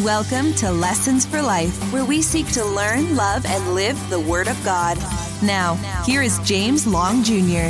Welcome to Lessons for Life, where we seek to learn, love, and live the Word of God. Now, here is James Long Jr.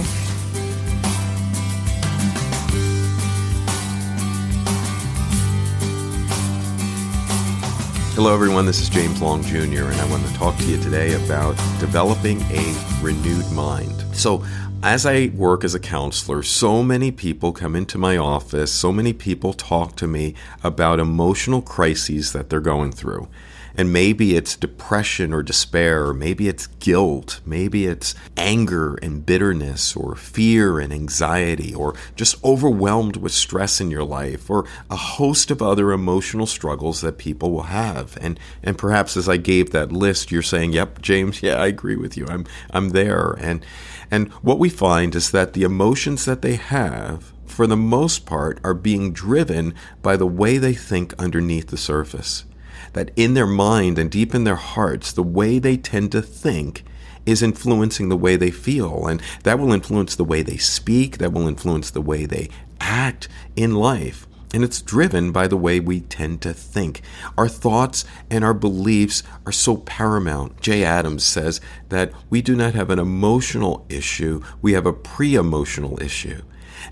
Hello, everyone. This is James Long Jr., and I want to talk to you today about developing a renewed mind. So, as I work as a counselor, so many people come into my office, so many people talk to me about emotional crises that they're going through. And maybe it's depression or despair, or maybe it's guilt, maybe it's anger and bitterness, or fear and anxiety, or just overwhelmed with stress in your life, or a host of other emotional struggles that people will have. And and perhaps as I gave that list, you're saying, Yep, James, yeah, I agree with you. I'm I'm there. And and what we find is that the emotions that they have, for the most part, are being driven by the way they think underneath the surface. That in their mind and deep in their hearts, the way they tend to think is influencing the way they feel. And that will influence the way they speak, that will influence the way they act in life. And it's driven by the way we tend to think. Our thoughts and our beliefs are so paramount. Jay Adams says that we do not have an emotional issue, we have a pre emotional issue.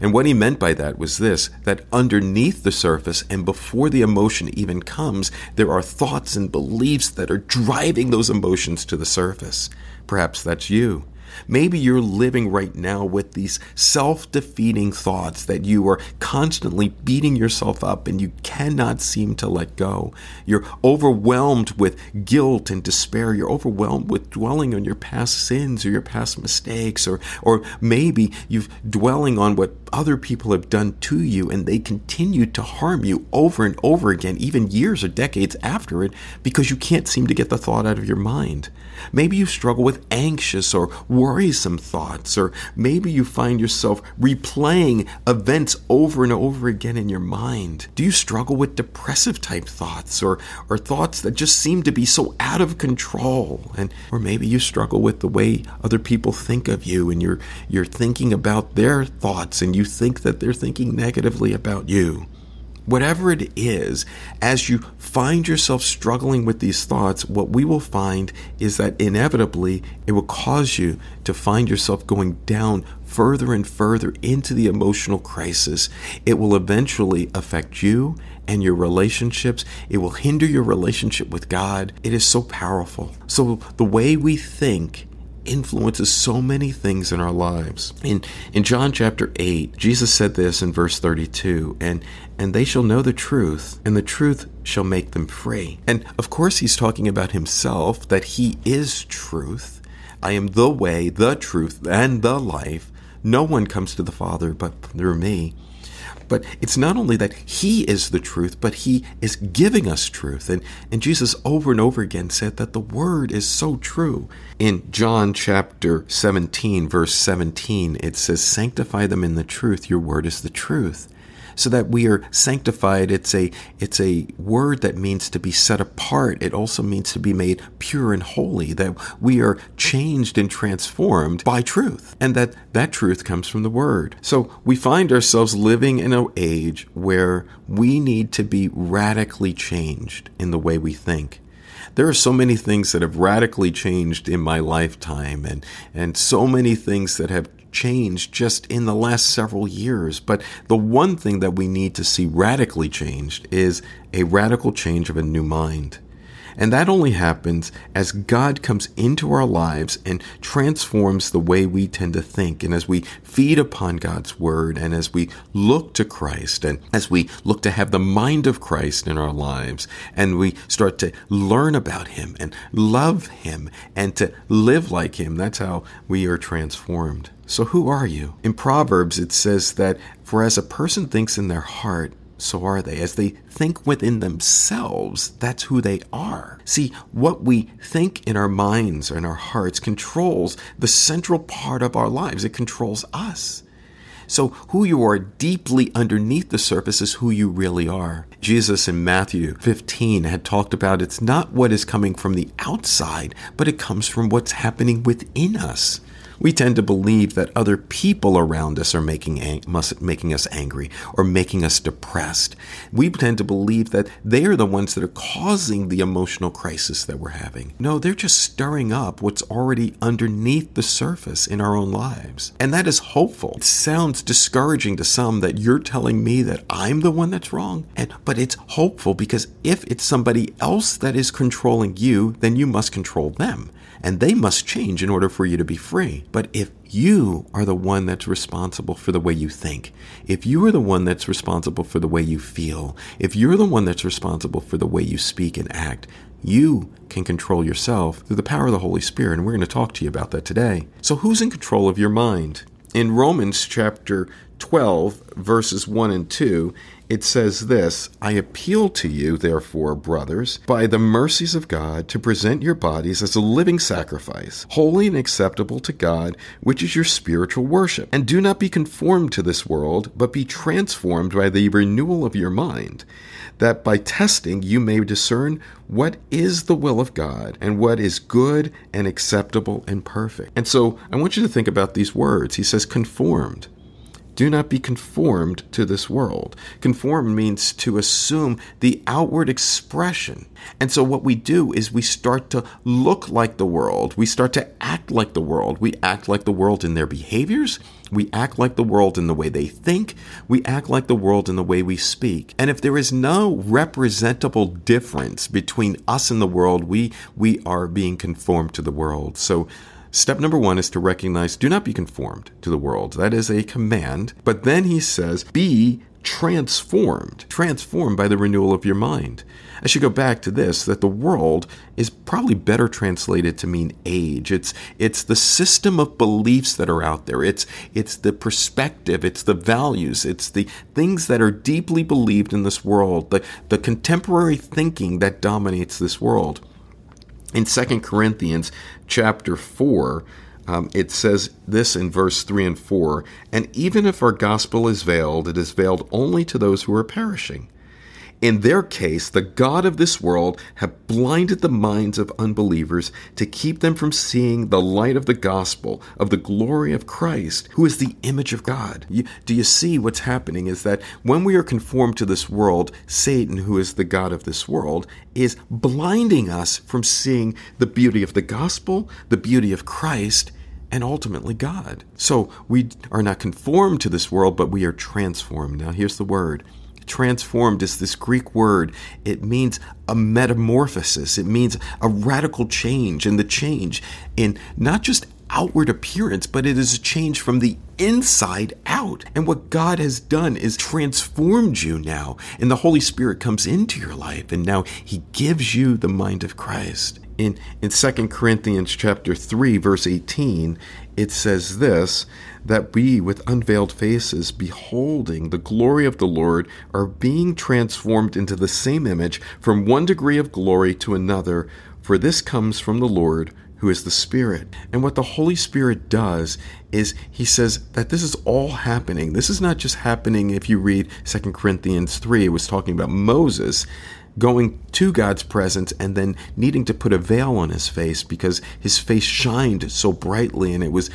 And what he meant by that was this that underneath the surface and before the emotion even comes, there are thoughts and beliefs that are driving those emotions to the surface. Perhaps that's you. Maybe you're living right now with these self defeating thoughts that you are constantly beating yourself up and you cannot seem to let go. You're overwhelmed with guilt and despair. You're overwhelmed with dwelling on your past sins or your past mistakes, or, or maybe you're dwelling on what other people have done to you and they continue to harm you over and over again, even years or decades after it, because you can't seem to get the thought out of your mind. Maybe you struggle with anxious or worrisome thoughts, or maybe you find yourself replaying events over and over again in your mind. Do you struggle with depressive type thoughts or, or thoughts that just seem to be so out of control? And or maybe you struggle with the way other people think of you and you're you're thinking about their thoughts and you think that they're thinking negatively about you. Whatever it is, as you find yourself struggling with these thoughts, what we will find is that inevitably it will cause you to find yourself going down further and further into the emotional crisis. It will eventually affect you and your relationships. It will hinder your relationship with God. It is so powerful. So, the way we think influences so many things in our lives. In in John chapter 8, Jesus said this in verse 32, and and they shall know the truth, and the truth shall make them free. And of course he's talking about himself that he is truth. I am the way, the truth, and the life. No one comes to the Father but through me. But it's not only that He is the truth, but He is giving us truth. And, and Jesus over and over again said that the Word is so true. In John chapter 17, verse 17, it says, Sanctify them in the truth. Your Word is the truth so that we are sanctified. It's a it's a word that means to be set apart. It also means to be made pure and holy. That we are changed and transformed by truth, and that that truth comes from the word. So we find ourselves living in an age where we need to be radically changed in the way we think there are so many things that have radically changed in my lifetime and and so many things that have changed just in the last several years. But the one thing that we need to see radically changed is a radical change of a new mind. And that only happens as God comes into our lives and transforms the way we tend to think. And as we feed upon God's word and as we look to Christ and as we look to have the mind of Christ in our lives and we start to learn about him and love him and to live like him, that's how we are transformed. So, who are you? In Proverbs, it says that, For as a person thinks in their heart, so are they. As they think within themselves, that's who they are. See, what we think in our minds or in our hearts controls the central part of our lives, it controls us. So, who you are deeply underneath the surface is who you really are. Jesus in Matthew 15 had talked about it's not what is coming from the outside, but it comes from what's happening within us. We tend to believe that other people around us are making, ang- making us angry or making us depressed. We tend to believe that they are the ones that are causing the emotional crisis that we're having. No, they're just stirring up what's already underneath the surface in our own lives. And that is hopeful. It sounds discouraging to some that you're telling me that I'm the one that's wrong. And but it's hopeful because if it's somebody else that is controlling you, then you must control them and they must change in order for you to be free. But if you are the one that's responsible for the way you think, if you are the one that's responsible for the way you feel, if you're the one that's responsible for the way you speak and act, you can control yourself through the power of the Holy Spirit. And we're going to talk to you about that today. So, who's in control of your mind? In Romans chapter 12, verses 1 and 2, it says this I appeal to you, therefore, brothers, by the mercies of God, to present your bodies as a living sacrifice, holy and acceptable to God, which is your spiritual worship. And do not be conformed to this world, but be transformed by the renewal of your mind, that by testing you may discern what is the will of God and what is good and acceptable and perfect. And so I want you to think about these words. He says, conformed. Do not be conformed to this world. Conform means to assume the outward expression. And so, what we do is we start to look like the world. We start to act like the world. We act like the world in their behaviors. We act like the world in the way they think. We act like the world in the way we speak. And if there is no representable difference between us and the world, we, we are being conformed to the world. So, Step number one is to recognize do not be conformed to the world. That is a command. But then he says, be transformed, transformed by the renewal of your mind. I should go back to this that the world is probably better translated to mean age. It's it's the system of beliefs that are out there. It's it's the perspective, it's the values, it's the things that are deeply believed in this world, the, the contemporary thinking that dominates this world. In 2 Corinthians chapter 4, um, it says this in verse 3 and 4 And even if our gospel is veiled, it is veiled only to those who are perishing in their case, the God of this world have blinded the minds of unbelievers to keep them from seeing the light of the gospel of the glory of Christ, who is the image of God. You, do you see what's happening? Is that when we are conformed to this world, Satan, who is the God of this world, is blinding us from seeing the beauty of the gospel, the beauty of Christ, and ultimately God. So we are not conformed to this world, but we are transformed. Now, here's the word transformed is this Greek word. It means a metamorphosis, it means a radical change, and the change in not just outward appearance, but it is a change from the inside out. And what God has done is transformed you now, and the Holy Spirit comes into your life, and now He gives you the mind of Christ. In, in 2 Corinthians chapter 3, verse 18, it says this that we, with unveiled faces, beholding the glory of the Lord, are being transformed into the same image from one degree of glory to another, for this comes from the Lord who is the Spirit. And what the Holy Spirit does is he says that this is all happening. This is not just happening if you read 2 Corinthians 3, it was talking about Moses going to God's presence and then needing to put a veil on his face because his face shined so brightly and it was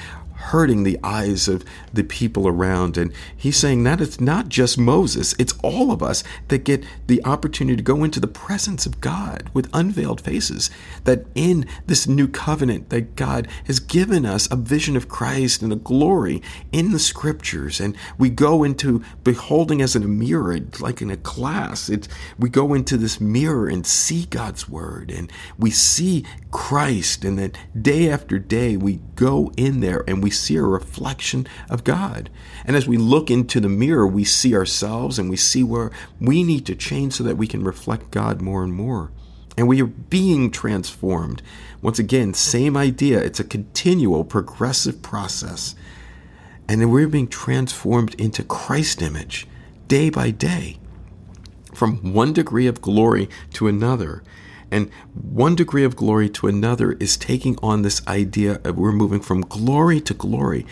hurting the eyes of the people around. And he's saying that it's not just Moses, it's all of us that get the opportunity to go into the presence of God with unveiled faces. That in this new covenant, that God has given us a vision of Christ and a glory in the scriptures. And we go into beholding as in a mirror, like in a class. It's, we go into this mirror and see God's word and we see Christ. And then day after day, we go in there and we see a reflection of God. And as we look into the mirror, we see ourselves and we see where we need to change so that we can reflect God more and more. And we are being transformed. Once again, same idea. It's a continual, progressive process. And then we're being transformed into Christ image day by day from one degree of glory to another. And one degree of glory to another is taking on this idea of we're moving from glory to glory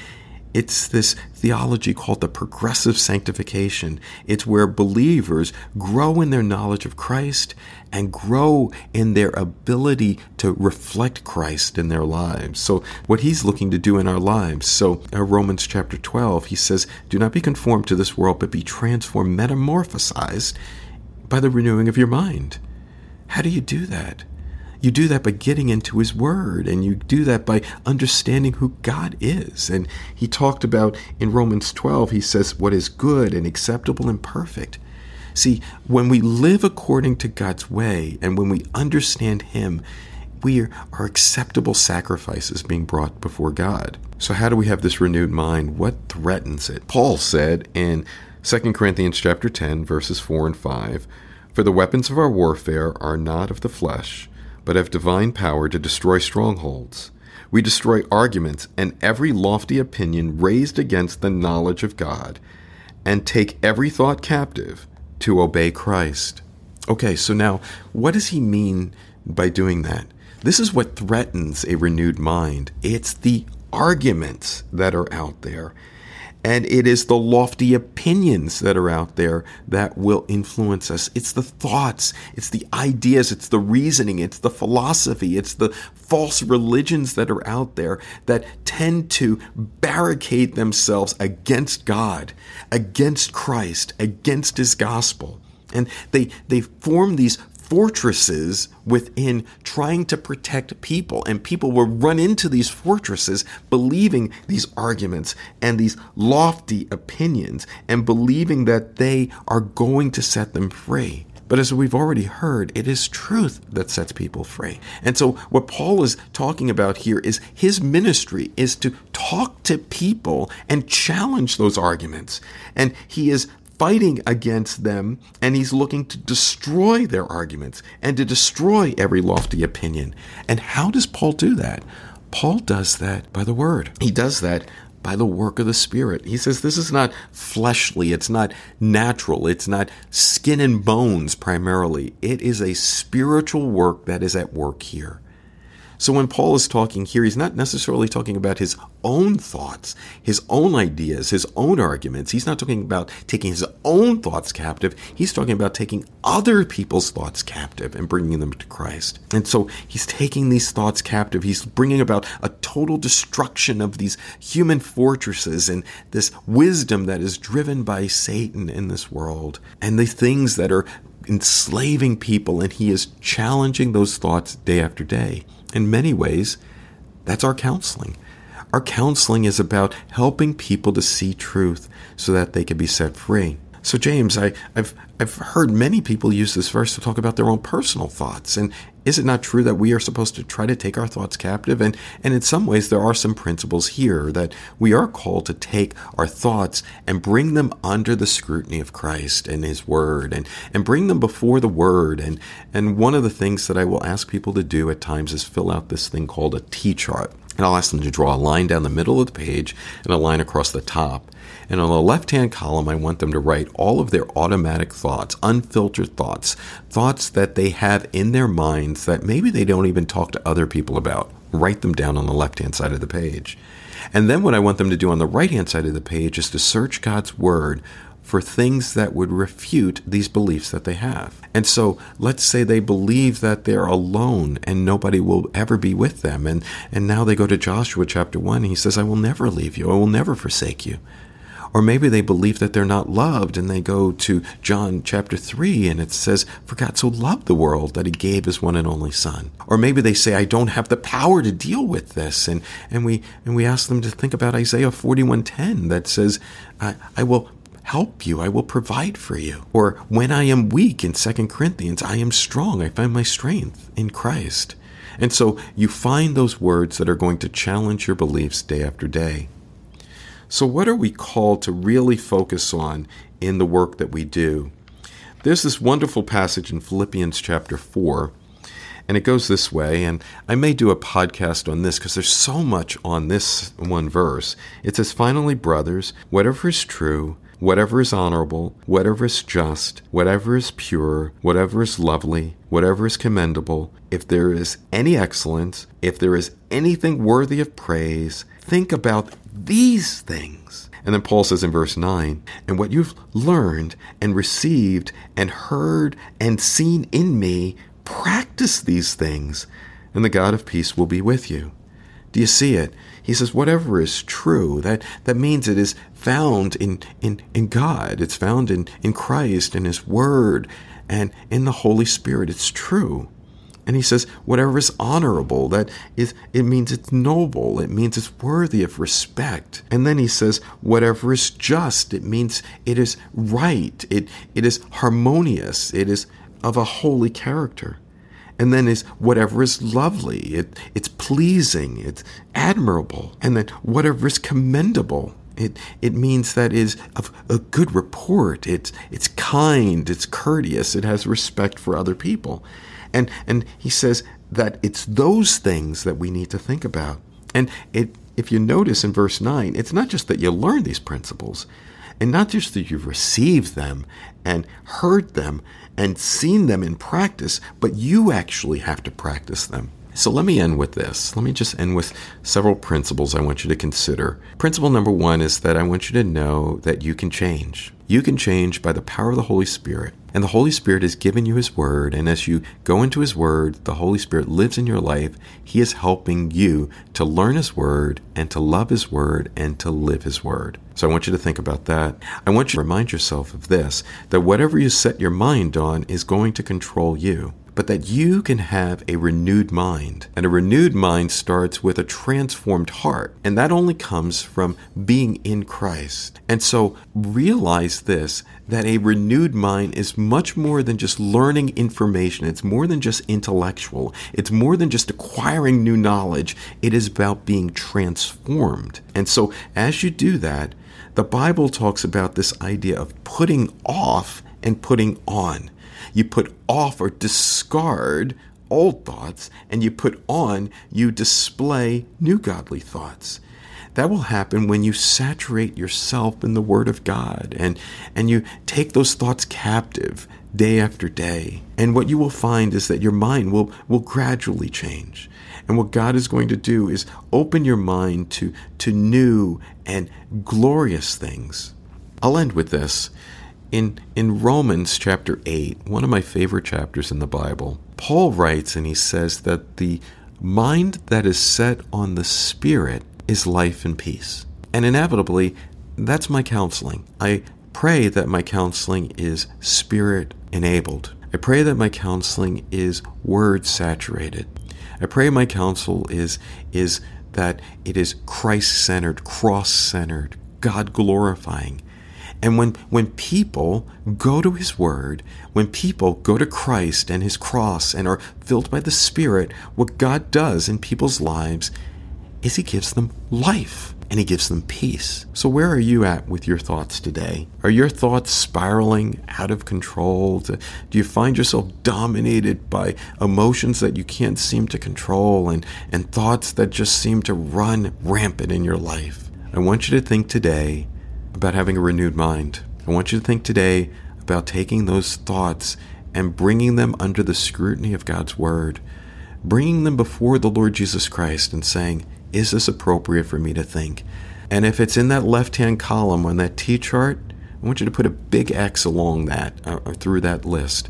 It's this theology called the progressive sanctification. It's where believers grow in their knowledge of Christ and grow in their ability to reflect Christ in their lives. So, what he's looking to do in our lives. So, in Romans chapter 12, he says, Do not be conformed to this world, but be transformed, metamorphosized by the renewing of your mind. How do you do that? You do that by getting into His Word, and you do that by understanding who God is. And He talked about in Romans 12, He says, what is good and acceptable and perfect. See, when we live according to God's way and when we understand Him, we are, acceptable sacrifices being brought before God. So how do we have this renewed mind? What threatens it? Paul said in 2 Corinthians chapter 10 verses 4 and 5, "For the weapons of our warfare are not of the flesh, but have divine power to destroy strongholds. We destroy arguments and every lofty opinion raised against the knowledge of God, and take every thought captive to obey Christ. Okay, so now, what does he mean by doing that? This is what threatens a renewed mind. It's the arguments that are out there and it is the lofty opinions that are out there that will influence us. It's the thoughts, it's the ideas, it's the reasoning, it's the philosophy, it's the false religions that are out there that tend to barricade themselves against God, against Christ, against His gospel. And they, they form these fortresses within trying to protect people. And people will run into these fortresses believing these arguments and these lofty opinions and believing that they are going to set them free. But as we've already heard, it is truth that sets people free. And so what Paul is talking about here is his ministry is to talk to people and challenge those arguments. And he is fighting against them and he's looking to destroy their arguments and to destroy every lofty opinion. And how does Paul do that? Paul does that by the word. He does that by the work of the Spirit. He says this is not fleshly, it's not natural, it's not skin and bones primarily. It is a spiritual work that is at work here. So when Paul is talking here, he's not necessarily talking about his own thoughts, his own ideas, his own arguments. He's not talking about taking his own thoughts captive. He's talking about taking other people's thoughts captive and bringing them to Christ. And so he's taking these thoughts captive. He's bringing about a total destruction of these human fortresses and this wisdom that is driven by Satan in this world and the things that are enslaving people. And he is challenging those thoughts day after day. In many ways, that's our counseling. Our counseling is about helping people to see truth so that they can be set free. So, James, I, have I've heard many people use this verse to talk about their own personal thoughts. And is it not true that we are supposed to try to take our thoughts captive? And, and in some ways, there are some principles here that we are called to take our thoughts and bring them under the scrutiny of Christ and His Word and, and bring them before the Word. And, and one of the things that I will ask people to do at times is fill out this thing called a T chart. And I'll ask them to draw a line down the middle of the page and a line across the top. And on the left hand column, I want them to write all of their automatic thoughts, unfiltered thoughts, thoughts that they have in their minds that maybe they don't even talk to other people about. Write them down on the left hand side of the page. And then what I want them to do on the right hand side of the page is to search God's Word for things that would refute these beliefs that they have. And so let's say they believe that they're alone and nobody will ever be with them. And, and now they go to Joshua chapter 1 and he says, I will never leave you, I will never forsake you. Or maybe they believe that they're not loved and they go to John chapter 3 and it says, For God so loved the world that he gave his one and only son. Or maybe they say, I don't have the power to deal with this. And, and, we, and we ask them to think about Isaiah 41.10 that says, I, I will help you. I will provide for you. Or when I am weak in 2 Corinthians, I am strong. I find my strength in Christ. And so you find those words that are going to challenge your beliefs day after day. So, what are we called to really focus on in the work that we do? There's this wonderful passage in Philippians chapter 4, and it goes this way. And I may do a podcast on this because there's so much on this one verse. It says, Finally, brothers, whatever is true, whatever is honorable, whatever is just, whatever is pure, whatever is lovely, whatever is commendable, if there is any excellence, if there is anything worthy of praise, think about these things. And then Paul says in verse 9, and what you've learned and received and heard and seen in me, practice these things, and the God of peace will be with you. Do you see it? He says, whatever is true, that, that means it is found in, in, in God. It's found in, in Christ, in His Word, and in the Holy Spirit. It's true. And he says, whatever is honorable, that is, it means it's noble. It means it's worthy of respect. And then he says, whatever is just, it means it is right. It, it is harmonious. It is of a holy character. And then is whatever is lovely, it, it's pleasing, it's admirable. And then whatever is commendable, it, it means that is of a good report. It's, it's kind, it's courteous, it has respect for other people. And, and he says that it's those things that we need to think about. And it, if you notice in verse 9, it's not just that you learn these principles, and not just that you've received them and heard them and seen them in practice, but you actually have to practice them. So let me end with this. Let me just end with several principles I want you to consider. Principle number one is that I want you to know that you can change. You can change by the power of the Holy Spirit. And the Holy Spirit has given you His Word. And as you go into His Word, the Holy Spirit lives in your life. He is helping you to learn His Word and to love His Word and to live His Word. So I want you to think about that. I want you to remind yourself of this that whatever you set your mind on is going to control you but that you can have a renewed mind. And a renewed mind starts with a transformed heart. And that only comes from being in Christ. And so realize this that a renewed mind is much more than just learning information. It's more than just intellectual. It's more than just acquiring new knowledge. It is about being transformed. And so as you do that, the Bible talks about this idea of putting off and putting on. You put off or discard old thoughts, and you put on, you display new godly thoughts. That will happen when you saturate yourself in the Word of God and, and you take those thoughts captive day after day. And what you will find is that your mind will, will gradually change. And what God is going to do is open your mind to, to new and glorious things. I'll end with this. In, in Romans chapter 8, one of my favorite chapters in the Bible, Paul writes and he says that the mind that is set on the Spirit is life and peace. And inevitably, that's my counseling. I pray that my counseling is spirit enabled. I pray that my counseling is word saturated. I pray my counsel is is that it is Christ centered, cross centered, God glorifying. And when, when people go to His Word, when people go to Christ and His cross and are filled by the Spirit, what God does in people's lives is He gives them life and He gives them peace. So, where are you at with your thoughts today? Are your thoughts spiraling out of control? Do you find yourself dominated by emotions that you can't seem to control and, and thoughts that just seem to run rampant in your life? I want you to think today about having a renewed mind. I want you to think today about taking those thoughts and bringing them under the scrutiny of God's Word, bringing them before the Lord Jesus Christ and saying, Is this appropriate for me to think? And if it's in that left hand column on that T chart, I want you to put a big X along that or uh, through that list.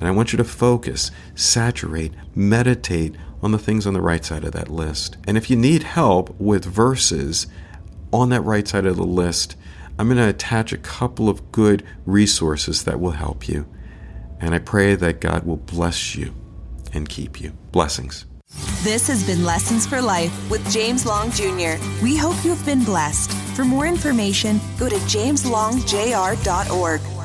And I want you to focus, saturate, meditate on the things on the right side of that list. And if you need help with verses on that right side of the list, I'm going to attach a couple of good resources that will help you. And I pray that God will bless you and keep you. Blessings. This has been Lessons for Life with James Long Jr. We hope you've been blessed. For more information, go to jameslongjr.org.